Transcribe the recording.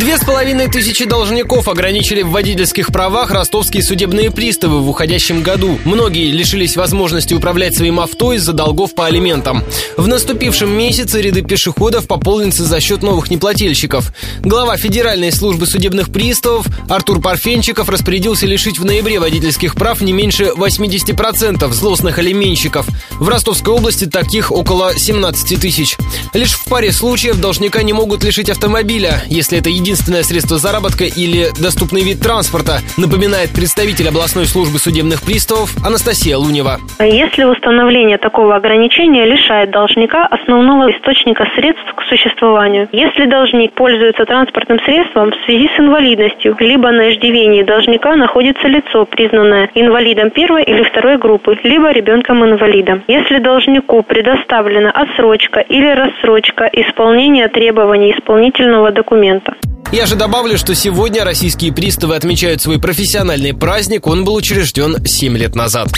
Две с половиной тысячи должников ограничили в водительских правах ростовские судебные приставы в уходящем году. Многие лишились возможности управлять своим авто из-за долгов по алиментам. В наступившем месяце ряды пешеходов пополнятся за счет новых неплательщиков. Глава Федеральной службы судебных приставов Артур Парфенчиков распорядился лишить в ноябре водительских прав не меньше 80% злостных алименщиков. В Ростовской области таких около 17 тысяч. Лишь в паре случаев должника не могут лишить автомобиля, если это единственное средство заработка или доступный вид транспорта, напоминает представитель областной службы судебных приставов Анастасия Лунева. Если установление такого ограничения лишает должника основного источника средств к существованию, если должник пользуется транспортным средством в связи с инвалидностью, либо на иждивении должника находится лицо, признанное инвалидом первой или второй группы, либо ребенком-инвалидом. Если должнику предоставлена отсрочка или рассрочка исполнения требований исполнительного документа. Я же добавлю, что сегодня российские приставы отмечают свой профессиональный праздник. Он был учрежден 7 лет назад.